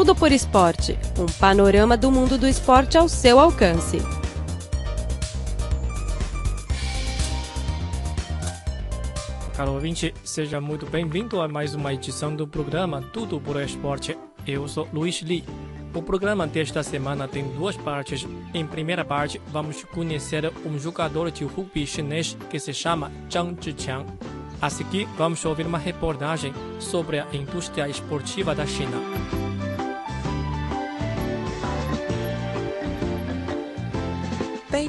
Tudo por Esporte um panorama do mundo do esporte ao seu alcance. Caro ouvinte, seja muito bem-vindo a mais uma edição do programa Tudo por Esporte. Eu sou Luiz Li. O programa desta semana tem duas partes. Em primeira parte, vamos conhecer um jogador de rugby chinês que se chama Zhang Zhiqiang. A seguir, vamos ouvir uma reportagem sobre a indústria esportiva da China.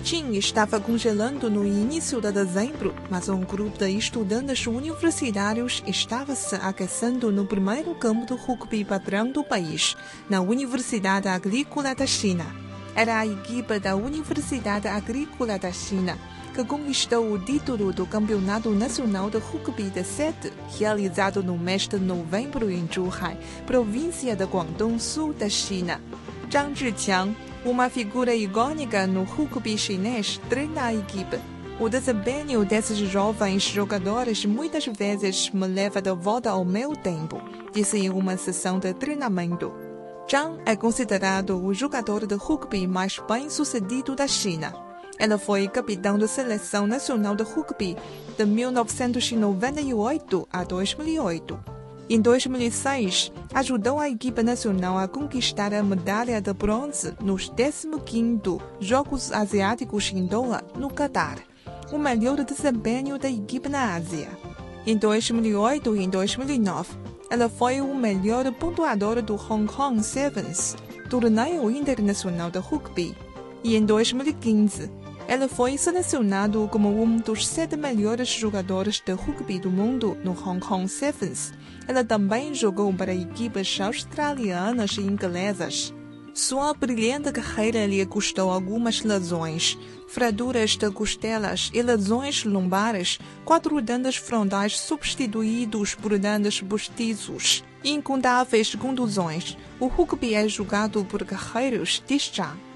Beijing estava congelando no início de dezembro, mas um grupo de estudantes universitários estava se aquecendo no primeiro campo do rugby padrão do país, na Universidade Agrícola da China. Era a equipe da Universidade Agrícola da China que conquistou o título do Campeonato Nacional de Rugby de Sete, realizado no mês de novembro em Zhuhai, província de Guangdong Sul da China. Zhang Zhiqiang, uma figura icônica no rugby chinês, treina a equipe. O desempenho desses jovens jogadores muitas vezes me leva de volta ao meu tempo, disse em uma sessão de treinamento. Zhang é considerado o jogador de rugby mais bem sucedido da China. Ela foi capitão da Seleção Nacional de Rugby de 1998 a 2008. Em 2006, ajudou a equipe nacional a conquistar a medalha de bronze nos 15º Jogos Asiáticos em Doha, no Catar, o melhor desempenho da equipe na Ásia. Em 2008 e em 2009, ela foi o melhor pontuador do Hong Kong Sevens, torneio internacional de rugby. E em 2015, ela foi selecionado como um dos sete melhores jogadores de rugby do mundo no Hong Kong Sevens. Ela também jogou para equipes australianas e inglesas. Sua brilhante carreira lhe custou algumas lesões, fraturas de costelas e lesões lombares, quatro dentes frontais substituídos por dentes postiços, incontáveis contusões. O rugby é jogado por guerreiros, diz Zhang.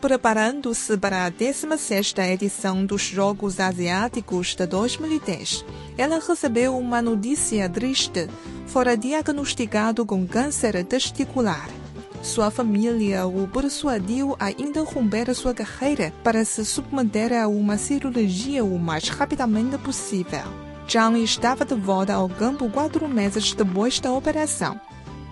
Preparando-se para a 16ª edição dos Jogos Asiáticos de 2010, ela recebeu uma notícia triste. Fora diagnosticado com câncer testicular. Sua família o persuadiu a interromper sua carreira para se submeter a uma cirurgia o mais rapidamente possível. Zhang estava de volta ao campo quatro meses depois da operação.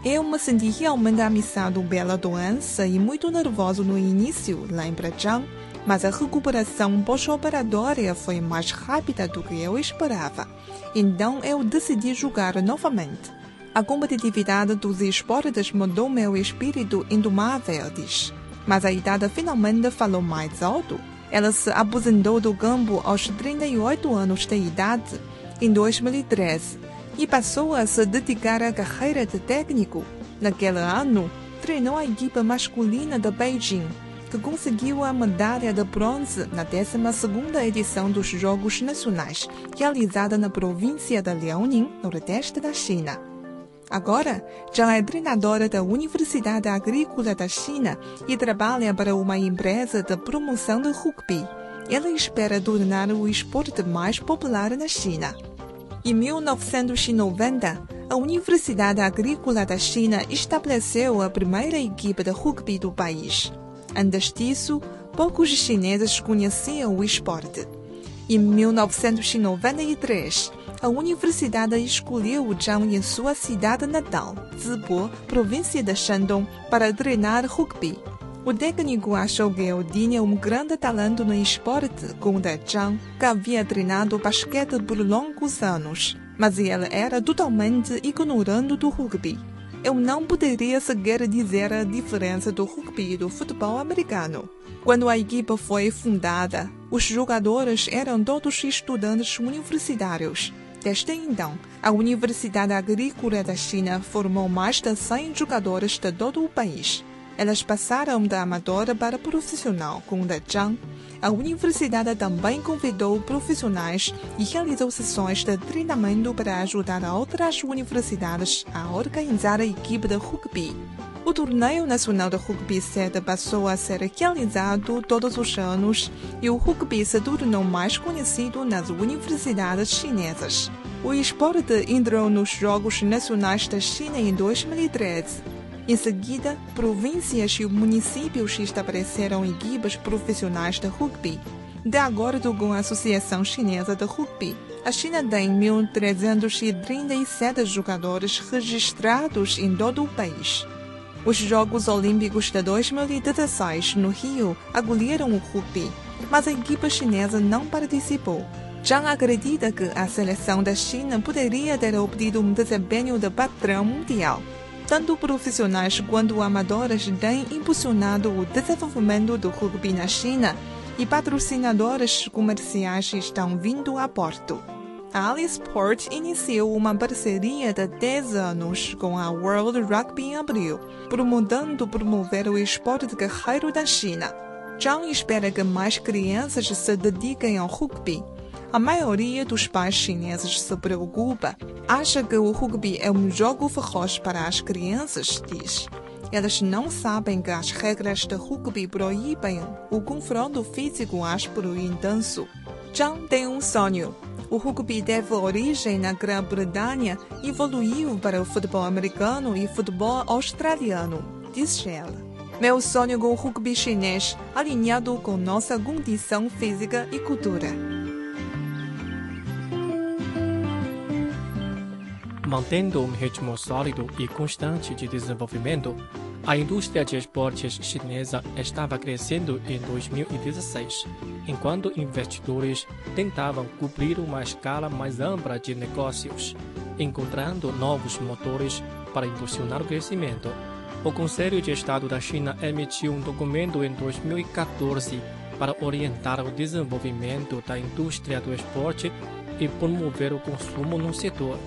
Eu me senti realmente ameaçado pela doença e muito nervoso no início, lembra Zhang, mas a recuperação pós-operatória foi mais rápida do que eu esperava. Então eu decidi jogar novamente. A competitividade dos esportes mudou meu espírito indomável, diz. Mas a idade finalmente falou mais alto. Ela se aposentou do campo aos 38 anos de idade, em 2013 e passou a se dedicar à carreira de técnico. Naquele ano, treinou a equipe masculina de Beijing, que conseguiu a medalha de bronze na 12ª edição dos Jogos Nacionais, realizada na província de Liaoning, nordeste da China. Agora, já é treinadora da Universidade Agrícola da China e trabalha para uma empresa de promoção de rugby. Ela espera tornar o esporte mais popular na China. Em 1990, a Universidade Agrícola da China estabeleceu a primeira equipe de rugby do país. Antes disso, poucos chineses conheciam o esporte. Em 1993, a universidade escolheu Zhang em sua cidade natal, Zibo, província de Shandong, para treinar rugby. O técnico achou que eu tinha um grande talento no esporte, conta Zhang, que havia treinado basquete por longos anos, mas ele era totalmente ignorante do rugby. Eu não poderia sequer dizer a diferença do rugby e do futebol americano. Quando a equipe foi fundada, os jogadores eram todos estudantes universitários. Desde então, a Universidade Agrícola da China formou mais de 100 jogadores de todo o país. Elas passaram da amadora para profissional com a Zhang. A universidade também convidou profissionais e realizou sessões de treinamento para ajudar outras universidades a organizar a equipe de rugby. O torneio nacional de rugby 7 passou a ser realizado todos os anos e o rugby se tornou mais conhecido nas universidades chinesas. O esporte entrou nos Jogos Nacionais da China em 2013 Em seguida, províncias e municípios estabeleceram equipes profissionais de rugby. De acordo com a Associação Chinesa de Rugby, a China tem 1.337 jogadores registrados em todo o país. Os Jogos Olímpicos de 2016 no Rio acolheram o rugby, mas a equipe chinesa não participou. Zhang acredita que a seleção da China poderia ter obtido um desempenho de padrão mundial. Tanto profissionais quanto amadores têm impulsionado o desenvolvimento do rugby na China e patrocinadores comerciais estão vindo a Porto. A Alisport iniciou uma parceria de 10 anos com a World Rugby em abril, promovendo promover o esporte de guerreiro da China. Zhang espera que mais crianças se dediquem ao rugby. A maioria dos pais chineses se preocupa. Acha que o rugby é um jogo feroz para as crianças, diz. Elas não sabem que as regras de rugby proíbem o confronto físico áspero e intenso. Zhang tem um sonho. O rugby teve origem na Grã-Bretanha evoluiu para o futebol americano e futebol australiano, diz ela. Meu sonho com o rugby chinês, alinhado com nossa condição física e cultura. Mantendo um ritmo sólido e constante de desenvolvimento, a indústria de esportes chinesa estava crescendo em 2016, enquanto investidores tentavam cobrir uma escala mais ampla de negócios, encontrando novos motores para impulsionar o crescimento. O Conselho de Estado da China emitiu um documento em 2014 para orientar o desenvolvimento da indústria do esporte e promover o consumo no setor.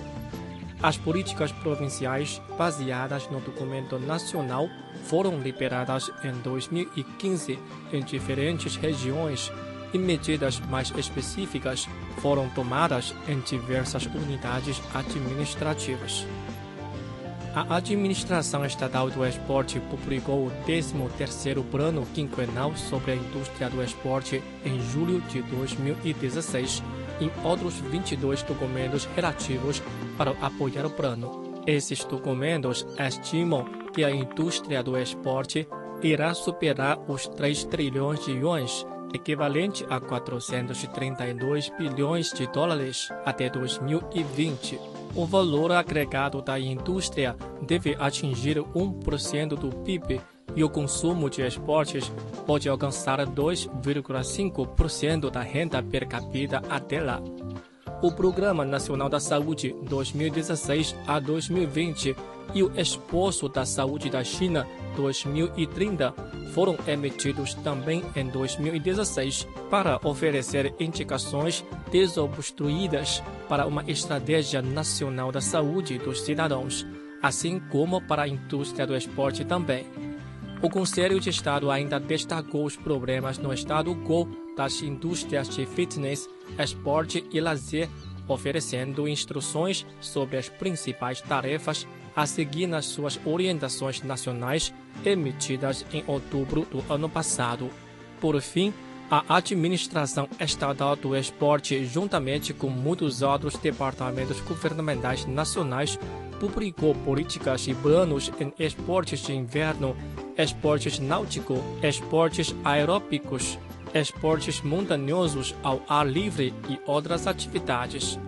As políticas provinciais baseadas no documento nacional foram liberadas em 2015 em diferentes regiões e medidas mais específicas foram tomadas em diversas unidades administrativas. A Administração Estatal do Esporte publicou o 13º Plano Quinquenal sobre a Indústria do Esporte em julho de 2016 e outros 22 documentos relativos para apoiar o plano. Esses documentos estimam que a indústria do esporte irá superar os 3 trilhões de yuans, equivalente a 432 bilhões de dólares, até 2020. O valor agregado da indústria deve atingir 1% do PIB e o consumo de esportes pode alcançar 2,5% da renda per capita até lá. O Programa Nacional da Saúde 2016 a 2020 e o Esforço da Saúde da China 2030 foram emitidos também em 2016 para oferecer indicações desobstruídas para uma estratégia nacional da saúde dos cidadãos, assim como para a indústria do esporte também. O Conselho de Estado ainda destacou os problemas no estado quo das indústrias de fitness, esporte e lazer, oferecendo instruções sobre as principais tarefas a seguir nas suas orientações nacionais emitidas em outubro do ano passado. Por fim, a Administração Estatal do Esporte, juntamente com muitos outros departamentos governamentais nacionais, publicou políticas e planos em esportes de inverno, esportes náuticos, esportes aeróbicos, esportes montanhosos ao ar livre e outras atividades.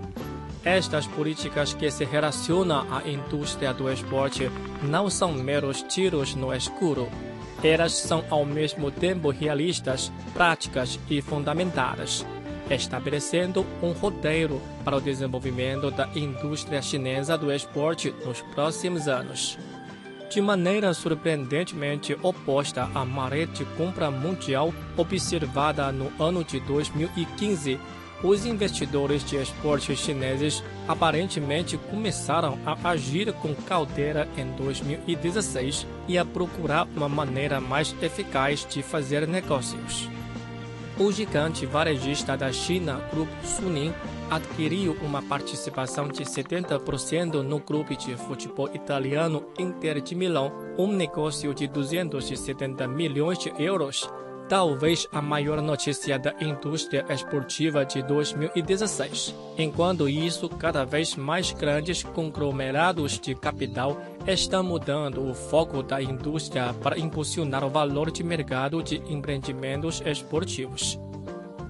Estas políticas que se relacionam à indústria do esporte não são meros tiros no escuro elas são ao mesmo tempo realistas, práticas e fundamentadas, estabelecendo um roteiro para o desenvolvimento da indústria chinesa do esporte nos próximos anos. De maneira surpreendentemente oposta à maré de compra mundial observada no ano de 2015, os investidores de esportes chineses aparentemente começaram a agir com cautela em 2016 e a procurar uma maneira mais eficaz de fazer negócios. O gigante varejista da China, Grupo Suning, adquiriu uma participação de 70% no clube de futebol italiano Inter de Milão, um negócio de 270 milhões de euros talvez a maior notícia da indústria esportiva de 2016. Enquanto isso, cada vez mais grandes conglomerados de capital estão mudando o foco da indústria para impulsionar o valor de mercado de empreendimentos esportivos.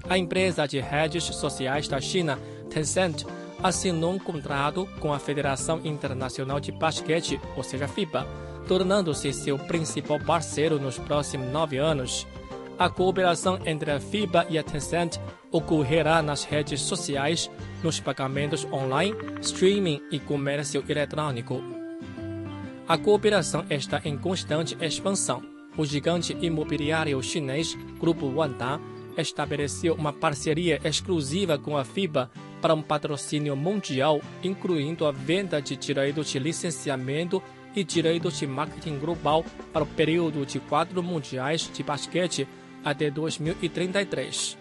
A empresa de redes sociais da China, Tencent, assinou um contrato com a Federação Internacional de Basquete, ou seja, FIBA, tornando-se seu principal parceiro nos próximos nove anos. A cooperação entre a FIBA e a Tencent ocorrerá nas redes sociais, nos pagamentos online, streaming e comércio eletrônico. A cooperação está em constante expansão. O gigante imobiliário chinês Grupo Wanda estabeleceu uma parceria exclusiva com a FIBA para um patrocínio mundial, incluindo a venda de direitos de licenciamento e direitos de marketing global para o período de quatro mundiais de basquete até 2033.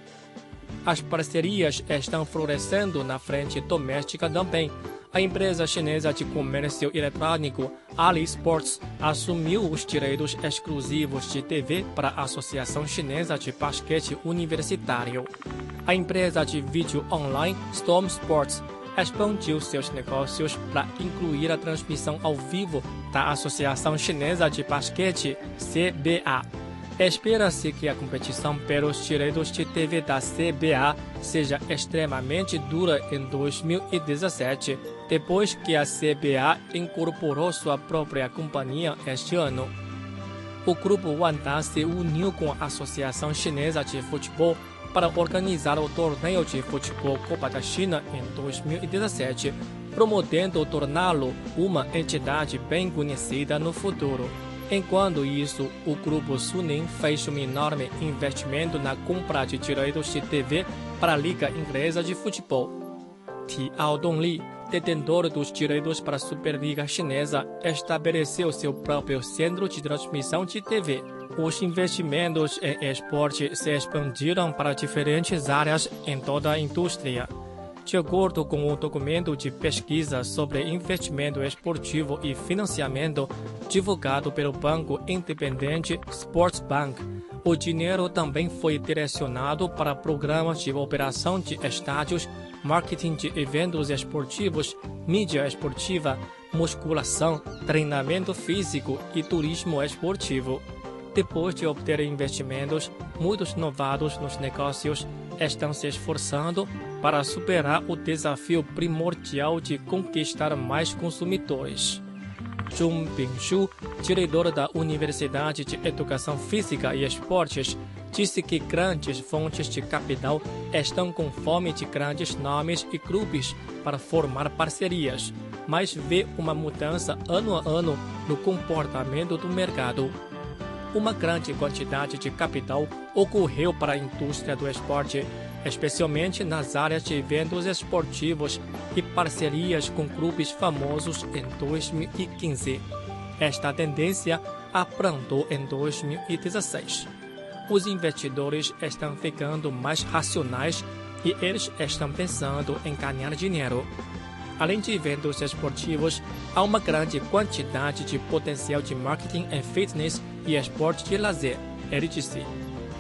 As parcerias estão florescendo na frente doméstica também. A empresa chinesa de comércio eletrônico AliSports assumiu os direitos exclusivos de TV para a Associação Chinesa de Basquete Universitário. A empresa de vídeo online Storm Sports expandiu seus negócios para incluir a transmissão ao vivo da Associação Chinesa de Basquete CBA. Espera-se que a competição pelos direitos de TV da CBA seja extremamente dura em 2017, depois que a CBA incorporou sua própria companhia este ano. O grupo Wanda se uniu com a Associação Chinesa de Futebol para organizar o torneio de futebol Copa da China em 2017, promovendo torná-lo uma entidade bem conhecida no futuro. Enquanto isso, o grupo Suning fez um enorme investimento na compra de direitos de TV para a Liga Inglesa de Futebol. Tiao Dongli, detentor dos direitos para a Superliga Chinesa, estabeleceu seu próprio centro de transmissão de TV. Os investimentos em esporte se expandiram para diferentes áreas em toda a indústria. De acordo com o documento de pesquisa sobre investimento esportivo e financiamento divulgado pelo banco independente Sportsbank, o dinheiro também foi direcionado para programas de operação de estádios, marketing de eventos esportivos, mídia esportiva, musculação, treinamento físico e turismo esportivo. Depois de obter investimentos, muitos novados nos negócios estão se esforçando para superar o desafio primordial de conquistar mais consumidores. Zhong Bingshu, diretor da Universidade de Educação Física e Esportes, disse que grandes fontes de capital estão com fome de grandes nomes e clubes para formar parcerias, mas vê uma mudança ano a ano no comportamento do mercado uma grande quantidade de capital ocorreu para a indústria do esporte, especialmente nas áreas de eventos esportivos e parcerias com clubes famosos em 2015. Esta tendência abrandou em 2016. Os investidores estão ficando mais racionais e eles estão pensando em ganhar dinheiro. Além de eventos esportivos, há uma grande quantidade de potencial de marketing em fitness e esporte de lazer, ele disse.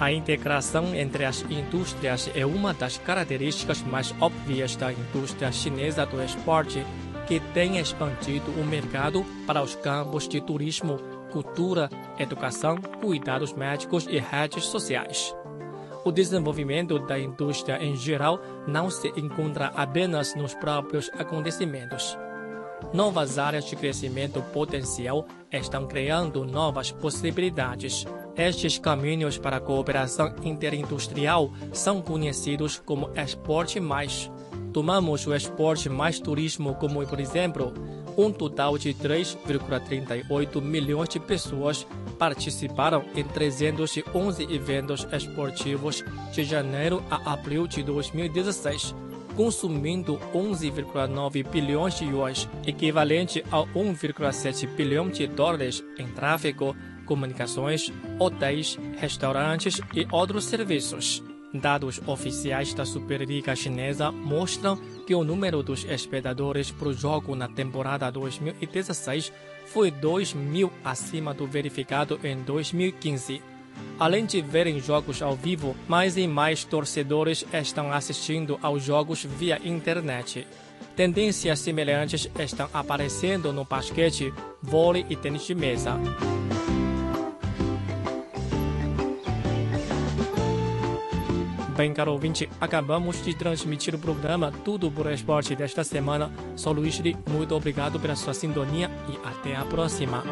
A integração entre as indústrias é uma das características mais óbvias da indústria chinesa do esporte, que tem expandido o mercado para os campos de turismo, cultura, educação, cuidados médicos e redes sociais. O desenvolvimento da indústria em geral não se encontra apenas nos próprios acontecimentos. Novas áreas de crescimento potencial estão criando novas possibilidades. Estes caminhos para a cooperação interindustrial são conhecidos como Esporte Mais. Tomamos o Esporte Mais Turismo como, por exemplo, um total de 3,38 milhões de pessoas participaram em 311 eventos esportivos de janeiro a abril de 2016, consumindo 11,9 bilhões de yuans, equivalente a 1,7 bilhão de dólares em tráfego, comunicações, hotéis, restaurantes e outros serviços. Dados oficiais da Superliga Chinesa mostram que o número dos espectadores por jogo na temporada 2016 foi 2 mil acima do verificado em 2015. Além de verem jogos ao vivo, mais e mais torcedores estão assistindo aos jogos via internet. Tendências semelhantes estão aparecendo no basquete, vôlei e tênis de mesa. Bem, caro ouvinte, acabamos de transmitir o programa Tudo por Esporte desta semana. Sou Luiz Li, muito obrigado pela sua sintonia e até a próxima.